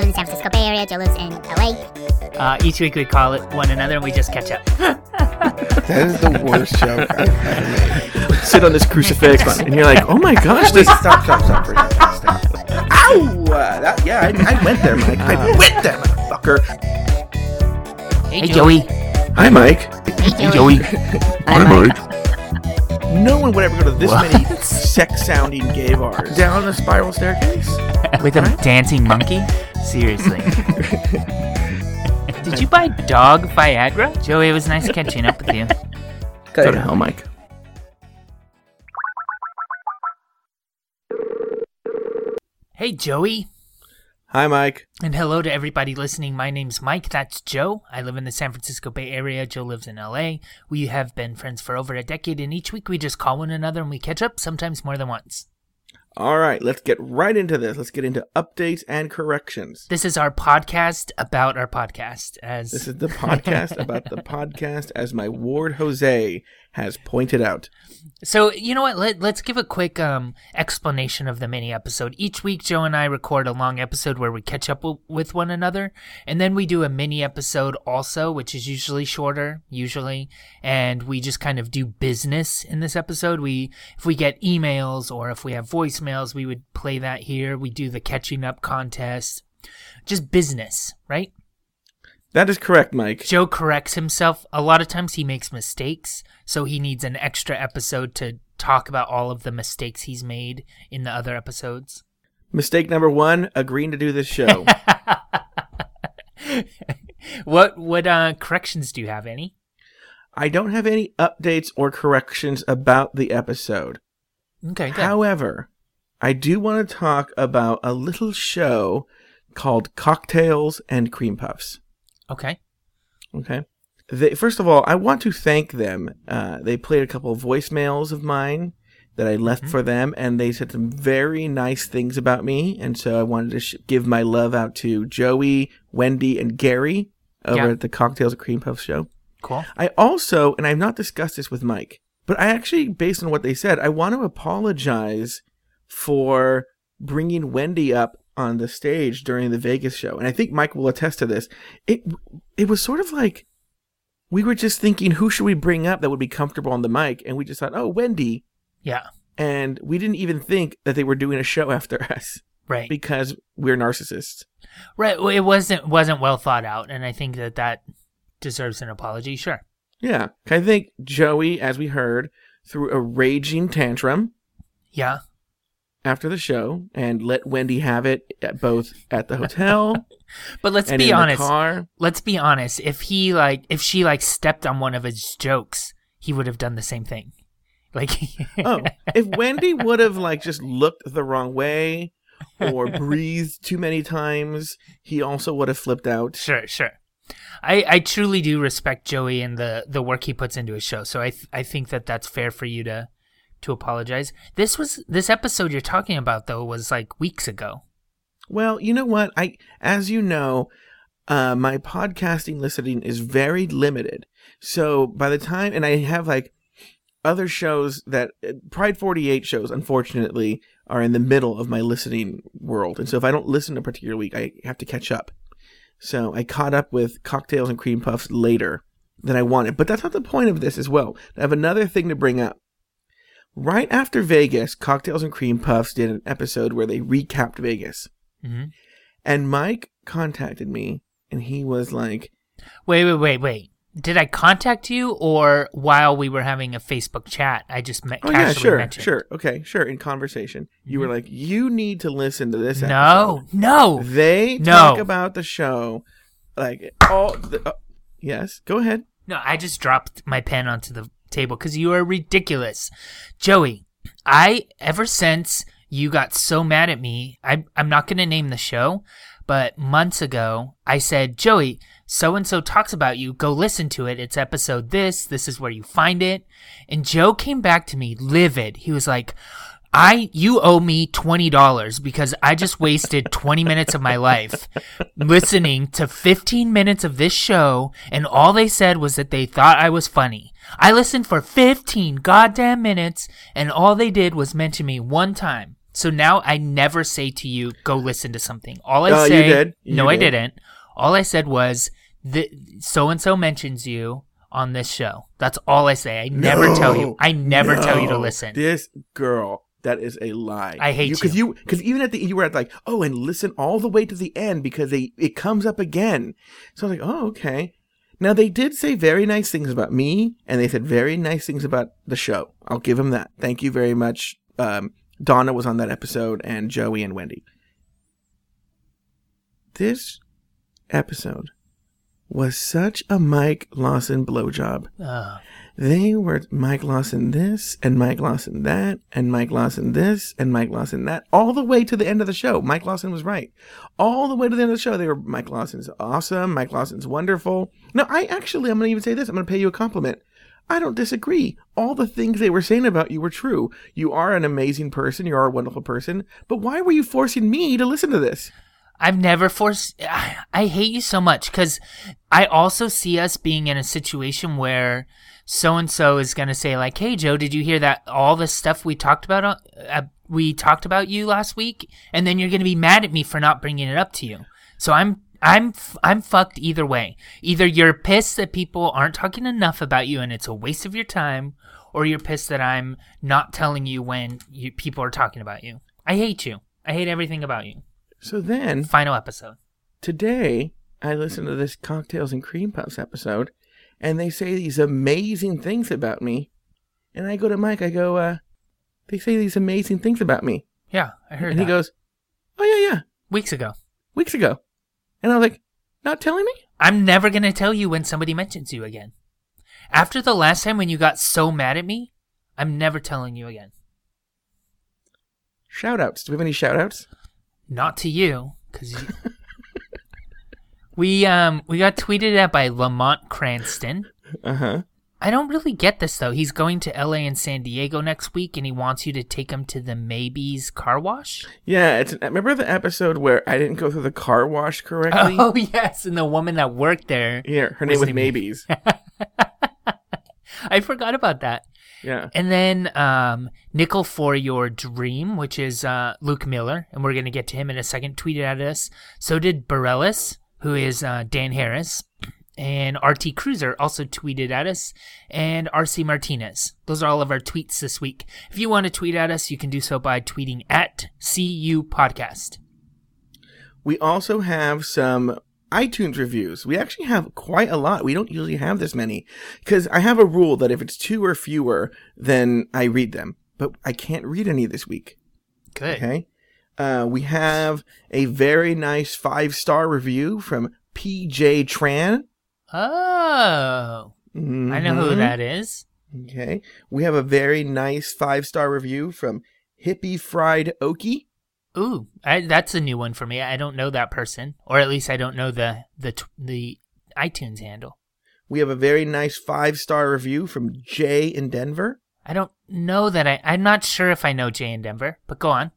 live in San Francisco Bay Area. Joe lives in LA. Uh, each week we call it one another and we just catch up. That is the worst joke I've ever made. Sit on this crucifix, and you're like, oh my gosh, Wait, this. stop, stop, stop for a second. Stop. Ow! Uh, that, yeah, I, I went there, Mike. I went there, motherfucker. Hey, Joey. Hi, Mike. Hey, Joey. Hi, Mike. No one would ever go to this What? many sex-sounding gay bars. Down a spiral staircase. With a dancing monkey? Seriously. Did you buy dog Viagra? Joey, it was nice catching up with you. Go to hell, Mike. Hey, Joey. Hi, Mike. And hello to everybody listening. My name's Mike. That's Joe. I live in the San Francisco Bay Area. Joe lives in LA. We have been friends for over a decade, and each week we just call one another and we catch up, sometimes more than once. All right, let's get right into this. Let's get into updates and corrections. This is our podcast about our podcast. As This is the podcast about the podcast, as my ward Jose has pointed out. So you know what? Let, let's give a quick um, explanation of the mini episode. Each week, Joe and I record a long episode where we catch up w- with one another, and then we do a mini episode also, which is usually shorter, usually, and we just kind of do business in this episode. We, if we get emails or if we have voicemails, we would play that here. We do the catching up contest, just business, right? That is correct, Mike. Joe corrects himself. A lot of times he makes mistakes, so he needs an extra episode to talk about all of the mistakes he's made in the other episodes. Mistake number one: agreeing to do this show. what what uh, corrections do you have? Any? I don't have any updates or corrections about the episode. Okay, good. However, I do want to talk about a little show called Cocktails and Cream Puffs. Okay. Okay. They, first of all, I want to thank them. Uh, they played a couple of voicemails of mine that I left for them, and they said some very nice things about me. And so I wanted to sh- give my love out to Joey, Wendy, and Gary over Yeah. at the Cocktails and Cream Puffs show. Cool. I also, and I've not discussed this with Mike, but I actually, based on what they said, I want to apologize for bringing Wendy up on the stage during the Vegas show. And I think Mike will attest to this. It it was sort of like we were just thinking who should we bring up that would be comfortable on the mic and we just thought, "Oh, Wendy." Yeah. And we didn't even think that they were doing a show after us Right. because we're narcissists. right. Well, it wasn't wasn't well thought out, and I think that that deserves an apology. Sure. Yeah. I think Joey, as we heard, threw a raging tantrum Yeah. After the show and let Wendy have it at both at the hotel But let's be in honest. Let's be honest. If he like, if she like stepped on one of his jokes, he would have done the same thing. Like, Oh, if Wendy would have like just looked the wrong way or breathed too many times, he also would have flipped out. Sure, sure. I, I truly do respect Joey and the, the work he puts into his show. So I th- I think that that's fair for you to to apologize. This was this episode you're talking about though was like weeks ago. Well, you know what? I as you know, uh, my podcasting listening is very limited. So by the time, and I have like other shows that uh, Pride 48 shows, unfortunately, are in the middle of my listening world. And so if I don't listen a particular week, I have to catch up. So I caught up with cocktails and cream puffs later than I wanted. But that's not the point of this as well. I have another thing to bring up. Right after Vegas, Cocktails and Cream Puffs did an episode where they recapped Vegas. Mm-hmm. And Mike contacted me and he was like, Wait, wait, wait, wait. Did I contact you or while we were having a Facebook chat, I just met Oh, yeah, sure, mentioned? sure. Okay, sure. In conversation, you were like, you need to listen to this No, episode. no. They No. talk about the show like all the. Uh, yes, go ahead. No, I just dropped my pen onto the table because you are ridiculous. Joey, I, ever since you got so mad at me, I, I'm not going to name the show, but months ago, I said, Joey, so and so talks about you. Go listen to it. It's episode this. This is where you find it. And Joe came back to me livid. He was like, I you owe me twenty dollars because I just wasted twenty minutes of my life listening to fifteen minutes of this show, and all they said was that they thought I was funny. I listened for fifteen goddamn minutes, and all they did was mention me one time. So now I never say to you, go listen to something. All I Uh, you did. You no, I did. didn't. All I said was that so and so mentions you on this show. That's all I say. I never tell you. I never tell you to listen. This girl, that is a lie. I hate you because you. Because even at the you were at like, oh, and listen all the way to the end because they it comes up again. So I was like, oh, okay. Now they did say very nice things about me, and they said very nice things about the show. I'll give them that. Thank you very much. Um, Donna was on that episode, and Joey and Wendy. This episode was such a Mike Lawson blowjob. Ugh. They were Mike Lawson this and Mike Lawson that and Mike Lawson this and Mike Lawson that all the way to the end of the show. Mike Lawson was right. All the way to the end of the show, they were Mike Lawson's awesome. Mike Lawson's wonderful. No, I actually, I'm going to even say this. I'm going to pay you a compliment. I don't disagree. All the things they were saying about you were true. You are an amazing person. You are a wonderful person. But why were you forcing me to listen to this? I've never forced. I, I hate you so much because I also see us being in a situation where so and so is going to say like, "Hey, Joe, did you hear that? All the stuff we talked about, uh, we talked about you last week," and then you're going to be mad at me for not bringing it up to you. So I'm. I'm I'm fucked either way. Either you're pissed that people aren't talking enough about you and it's a waste of your time, or you're pissed that I'm not telling you when you, people are talking about you. I hate you. I hate everything about you. So then Final episode. today I listened to this cocktails and cream puffs episode, and they say these amazing things about me, and I go to Mike, I go, uh, they say these amazing things about me, Yeah, I heard and that. he goes, oh yeah, yeah, weeks ago. weeks ago, and I was like, not telling me? I'm never going to tell you when somebody mentions you again. After the last time when you got so mad at me, I'm never telling you again. Shout outs. Do we have any shout outs? Not to you, because you... we um we got tweeted at by Lamont Cranston. Uh huh. I don't really get this though. He's going to LA and San Diego next week, and he wants you to take him to the Maybes car wash. Yeah, it's remember the episode where I didn't go through the car wash correctly? Oh yes, and the woman that worked there. Yeah, her name was? Maybes. I forgot about that. Yeah. And then um, Nickel for Your Dream, which is uh, Luke Miller, and we're going to get to him in a second, tweeted at us. So did Bareilles, who is uh, Dan Harris. And RT Cruiser also tweeted at us, and RC Martinez. Those are all of our tweets this week. If you want to tweet at us, you can do so by tweeting at CU Podcast. We also have some iTunes reviews. We actually have quite a lot. We don't usually have this many because I have a rule that if it's two or fewer, then I read them. But I can't read any this week. Good. Okay. Uh, we have a very nice five star review from PJ Tran. Oh, I know who Mhm. that is. Okay. We have a very nice five star review from Hippie Fried Okie. Ooh, I, that's a new one for me. I don't know that person, or at least I don't know the the the iTunes handle. We have a very nice five star review from Jay in Denver. I don't know that I. I'm not sure if I know Jay in Denver, but go on.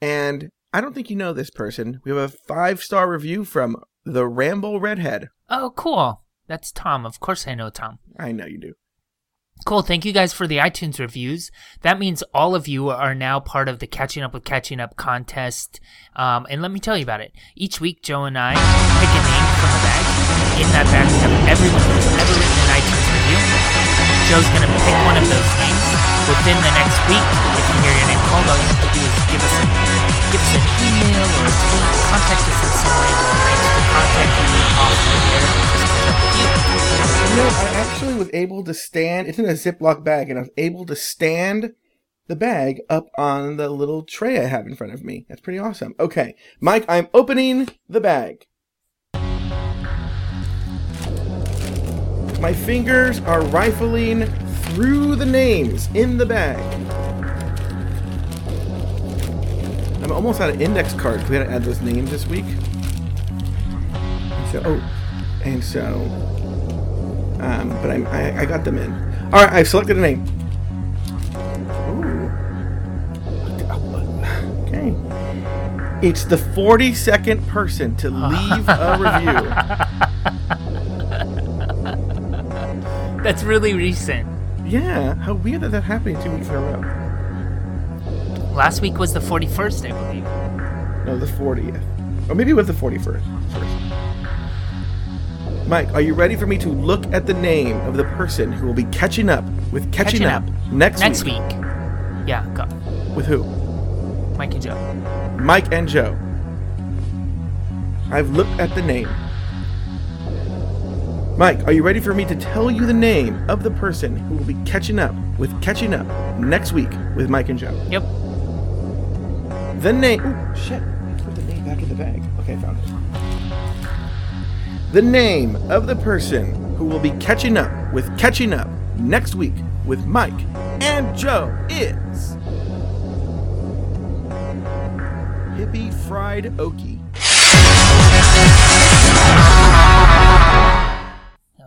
And I don't think you know this person. We have a five star review from the Ramble Redhead. Oh, cool. That's Tom. Of course, I know Tom. I know you do. Cool. Thank you guys for the iTunes reviews. That means all of you are now part of the Catching Up with Catching Up contest. Um, and let me tell you about it. Each week, Joe and I pick a name from a bag. In that bag, we have everyone who's ever written an iTunes review. Joe's going to pick one of those names within the next week. If you hear your name called, all you have to do is give us, a, give us an email or contact us in some way. We'll arrange contact you the air you. Know, I actually was able to stand. It's in a Ziploc bag, and I was able to stand the bag up on the little tray I have in front of me. That's pretty awesome. Okay, Mike, I'm opening the bag. My fingers are rifling through the names in the bag. I'm almost out of index cards. We had to add those names this week. So, oh, and so, um, but I'm, I, I got them in. All right, I've selected a name. Ooh. Okay. It's the 42nd person to leave a review. That's really recent. Yeah, how weird that that happened two weeks in a row. Last week was the 41st, I believe. No, the 40th. Or maybe it was the 41st. First. Mike, are you ready for me to look at the name of the person who will be catching up with catching, Catching up, Up. next, Next week? week. Yeah, go. With who? Mike and Joe. Mike and Joe. I've looked at the name. Mike, are you ready for me to tell you the name of the person who will be catching up with catching up next week with Mike and Joe? Yep. The name. Ooh, shit. I put the name back in the bag. Okay, I found it. The name of the person who will be catching up with catching up next week with Mike and Joe is. Hippie Fried Okie.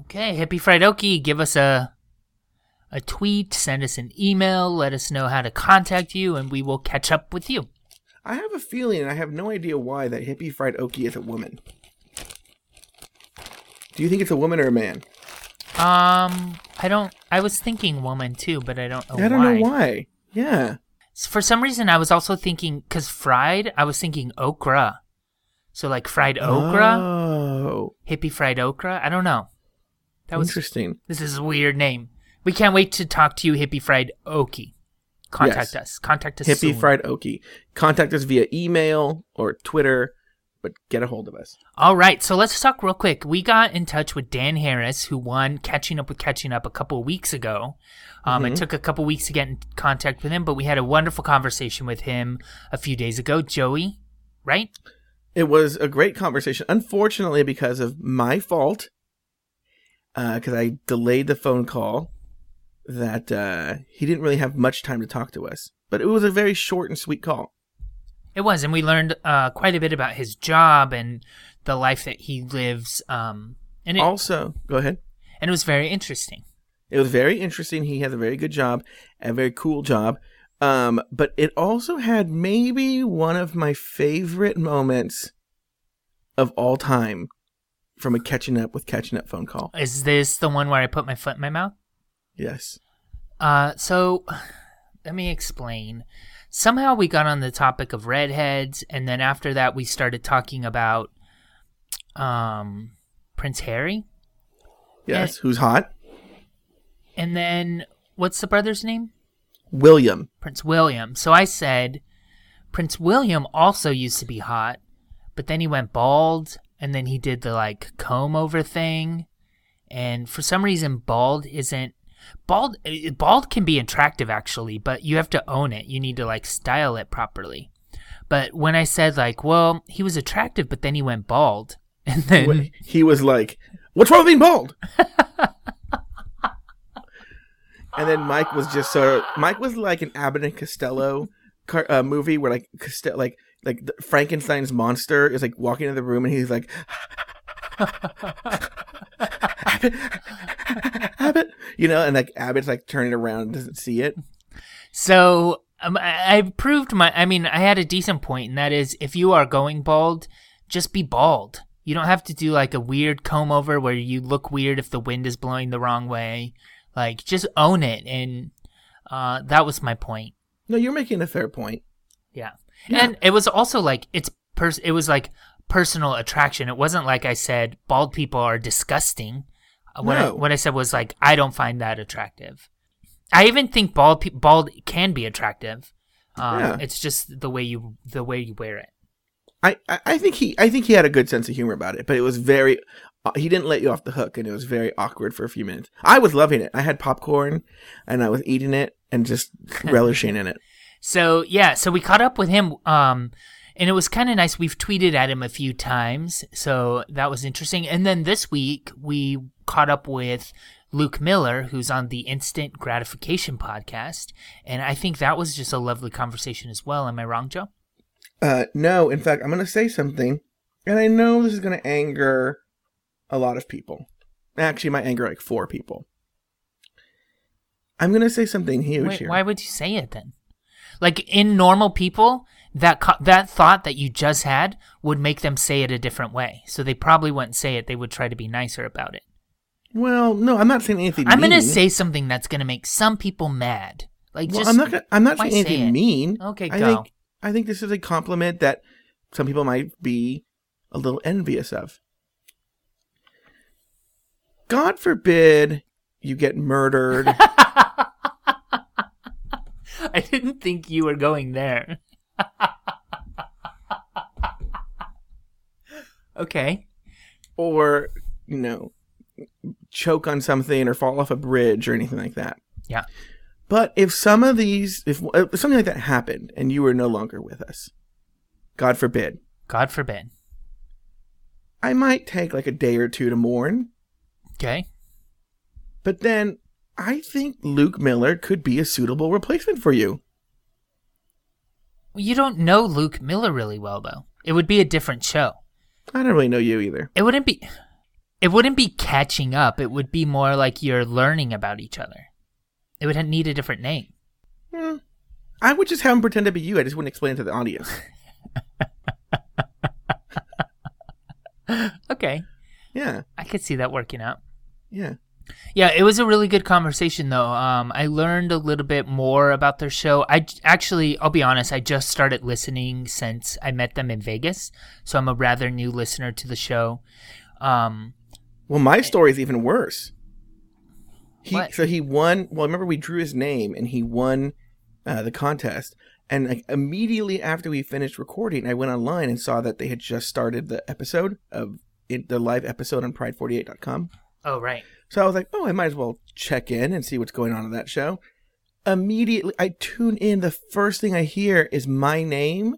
Okay, Hippie Fried Okie, give us a a tweet, send us an email, let us know how to contact you, and we will catch up with you. I have a feeling, and I have no idea why, that Hippie Fried Okie is a woman. Do you think it's a woman or a man? Um, I don't. I was thinking woman too, but I don't know. I don't why. know why. Yeah. For some reason, I was also thinking because fried. I was thinking okra, so like fried okra, Oh, hippie fried okra. I don't know. That was interesting. this is a weird name. We can't wait to talk to you, hippie fried okie. Contact Yes. us. Contact us. Hippie soon. Fried Okie. Contact us via email or Twitter, but get a hold of us. All right, so let's talk real quick. We got in touch with Dan Harris, who won Catching Up with Catching Up a couple of weeks ago. Um, Mm-hmm. It took a couple weeks to get in contact with him, but we had a wonderful conversation with him a few days ago. Joey, right? It was a great conversation. Unfortunately, because of my fault, because I delayed the phone call, that uh, he didn't really have much time to talk to us. But it was a very short and sweet call. It was, and we learned uh, quite a bit about his job and the life that he lives. Um, and it, Also, go ahead. and it was very interesting. It was very interesting. He has a very good job, a very cool job. Um, but it also had maybe one of my favorite moments of all time from a catching up with catching up phone call. Is this the one where I put my foot in my mouth? Yes. Uh, so let me explain. Somehow we got on the topic of redheads, and then after that we started talking about um Prince Harry, Yes. Who's hot? and then what's the brother's name? William. Prince William. So I said Prince William also used to be hot, but then he went bald, and then he did the like comb over thing, and for some reason bald isn't bald. eh, Bald can be attractive actually, but you have to own it. You need to like style it properly. But when I said like, well, he was attractive, but then he went bald, and then He was like, "What's wrong with being bald?" and then Mike was just sort of Mike was like an Abbott and Costello car, uh, movie where like Costello, like like the Frankenstein's monster is like walking in the room and he's like, Abbott, Abbott, you know, and like Abbott's like turning around and doesn't see it. So um, I, I proved my. I mean, I had a decent point, and that is, if you are going bald, just be bald. You don't have to do like a weird comb over where you look weird if the wind is blowing the wrong way. Like, just own it, and uh, that was my point. No, you're making a fair point. Yeah, and it was also like it's pers- It was like personal attraction. It wasn't like I said bald people are disgusting. Uh, What I, what I said was like I don't find that attractive. I even think bald pe- bald can be attractive. Um, Yeah. It's just the way you the way you wear it. I, I I think he I think he had a good sense of humor about it, but it was very uh, he didn't let you off the hook, and it was very awkward for a few minutes. I was loving it. I had popcorn, and I was eating it and just relishing in it. So yeah, so we caught up with him, um, and it was kind of nice. We've tweeted at him a few times, so that was interesting. And then this week we caught up with Luke Miller, who's on the Instant Gratification podcast, and I think that was just a lovely conversation as well. Am I wrong, Joe? Uh, no, in fact, I'm going to say something, and I know this is going to anger a lot of people. Actually, it might anger like four people. I'm going to say something huge Wait, here. why would you say it then? Like in normal people, that co- that thought that you just had would make them say it a different way. So they probably wouldn't say it. They would try to be nicer about it. Well, no, I'm not saying anything. I'm going to say something that's going to make some people mad. Like, Well, just I'm not. Gonna, I'm not saying say anything it? mean. Okay, I go. think. I think this is a compliment that some people might be a little envious of. God forbid you get murdered. I didn't think you were going there. Okay. or you know choke on something or fall off a bridge or anything like that Yeah. but if some of these if, if something like that happened and you were no longer with us god forbid God forbid. i might take like a day or two to mourn Okay. but then i think luke miller could be a suitable replacement for you You don't know Luke Miller really well, though. It would be a different show. i don't really know you either It wouldn't be. It wouldn't be catching up. It would be more like you're learning about each other. It would need a different name. Hmm. i would just have him pretend to be you i just wouldn't explain it to the audience Okay. yeah I could see that working out. yeah Yeah, it was a really good conversation, though. Um, I learned a little bit more about their show. I actually, I'll be honest, I just started listening since I met them in Vegas, so I'm a rather new listener to the show. Um, well my story is even worse he What? so he won well remember we drew his name and he won uh, the contest and like immediately after we finished recording i went online and saw that they had just started the episode of it, the live episode on pride48.com oh right, so i was like oh i might as well check in and see what's going on in that show. Immediately i tune in. The first thing i hear is my name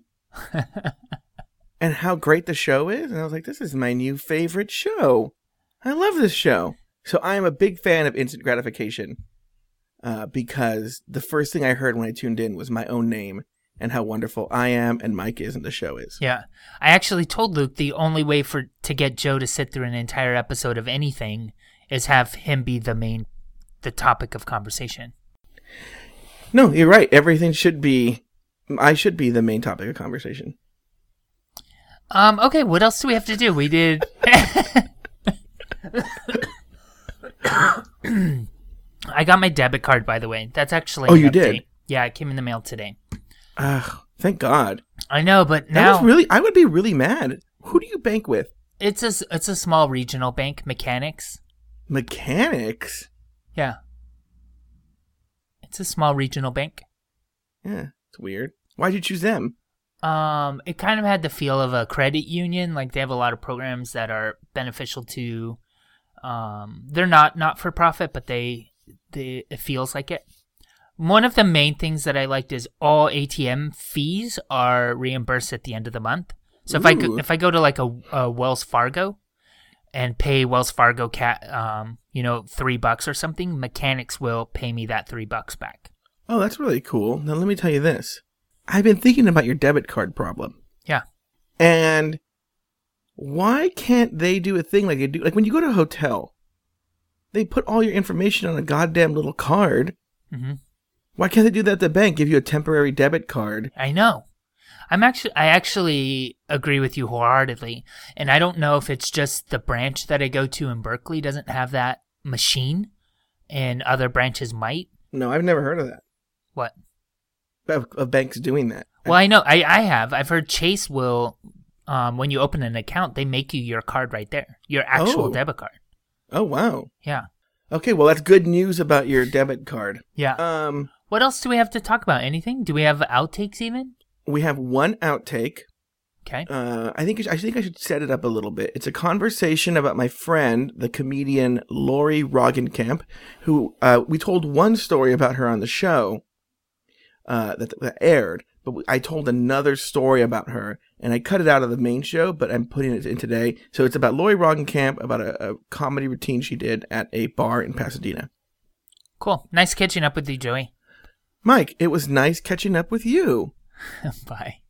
and how great the show is. And i was like this is my new favorite show. I love this show. So i am a big fan of instant gratification uh, because the first thing i heard when i tuned in was my own name and how wonderful i am and mike is and the show is yeah. I actually told Luke the only way for to get Joe to sit through an entire episode of anything is have him be the main, the topic of conversation. no you're right everything should be i should be the main topic of conversation Um. Okay. What else do we have to do? We did. I got my debit card, by the way. That's actually. Oh, an you update. did? Yeah, it came in the mail today. Ugh, thank god I know, but now really i would be really mad who do you bank with it's a it's a small regional bank, Mechanics. mechanics Yeah, it's a small regional bank. yeah it's weird why'd you choose them Um, it kind of had the feel of a credit union. Like they have a lot of programs that are beneficial to. Um, they're not not for profit, but they they it feels like it. One of the main things that I liked is all ATM fees are reimbursed at the end of the month. So if I go, if I go to like a, a Wells Fargo and pay Wells Fargo cat um you know three bucks or something, mechanics will pay me that three bucks back. Oh, that's really cool. Now let me tell you this. I've been thinking about your debit card problem. Yeah. And why can't they do a thing like they do like when you go to a hotel, they put all your information on a goddamn little card. hmm Why can't they do that at the bank? Give you a temporary debit card. I know. I'm actually I actually agree with you wholeheartedly. And I don't know if it's just the branch that I go to in Berkeley doesn't have that machine and other branches might. No, I've never heard of that. What? Of, of banks doing that. Well, I know I, I have. I've heard Chase will um when you open an account, they make you your card right there. Your actual Oh. debit card. Oh wow. Yeah. Okay, well that's good news about your debit card. Yeah. Um what else do we have to talk about? Anything? Do we have outtakes even? we have one outtake. Okay. Uh, I think I think I should set it up a little bit. It's a conversation about my friend, the comedian Lori Roggenkamp, who uh, we told one story about her on the show uh, that, that aired, but I told another story about her, and I cut it out of the main show, but I'm putting it in today. So it's about Lori Roggenkamp, about a, a comedy routine she did at a bar in Pasadena. Cool. Nice catching up with you, Joey. Mike, it was nice catching up with you. Bye.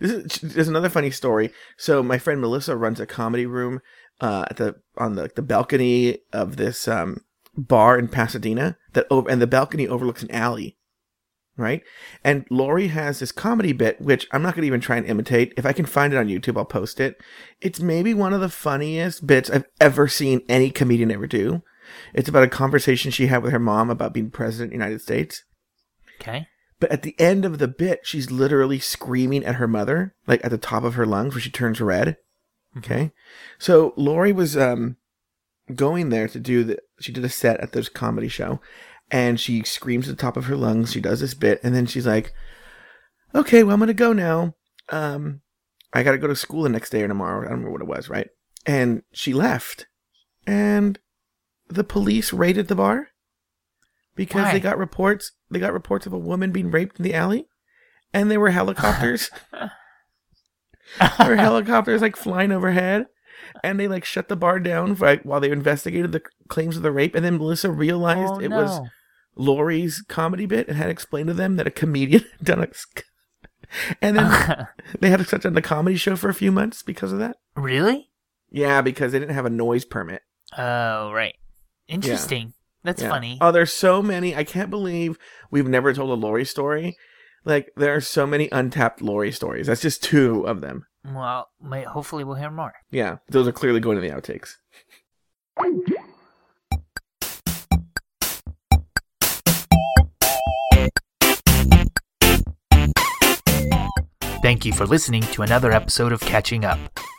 This is there's another funny story. So my friend Melissa runs a comedy room uh, at the on the the balcony of this um, bar in Pasadena that over and the balcony overlooks an alley, right? And Lori has this comedy bit which I'm not going to even try and imitate. If I can find it on YouTube, I'll post it. It's maybe one of the funniest bits I've ever seen any comedian ever do. It's about a conversation she had with her mom about being president of the United States. Okay. But at the end of the bit, she's literally screaming at her mother, like at the top of her lungs, where she turns red. Okay. So Lori was um going there to do the she did a set at this comedy show and she screams at the top of her lungs, she does this bit, and then she's like, Okay, well I'm gonna go now. Um I gotta go to school the next day or tomorrow. I don't remember what it was, right? And she left. And the police raided the bar because Why? they got reports they got reports of a woman being raped in the alley and there were helicopters there were helicopters like flying overhead and they like shut the bar down for, like, while they investigated the claims of the rape and then melissa realized Oh, it was no. lori's comedy bit and had explained to them that a comedian had done a and then they had to shut down the comedy show for a few months because of that really? yeah because they didn't have a noise permit Oh, right. Interesting. That's Yeah. funny. Oh, there's so many. I can't believe we've never told a Lori story. Like there are so many untapped Lori stories. That's just two of them. Well, may, hopefully we'll hear more. Yeah, those are clearly going to the outtakes. Thank you for listening to another episode of Catching Up.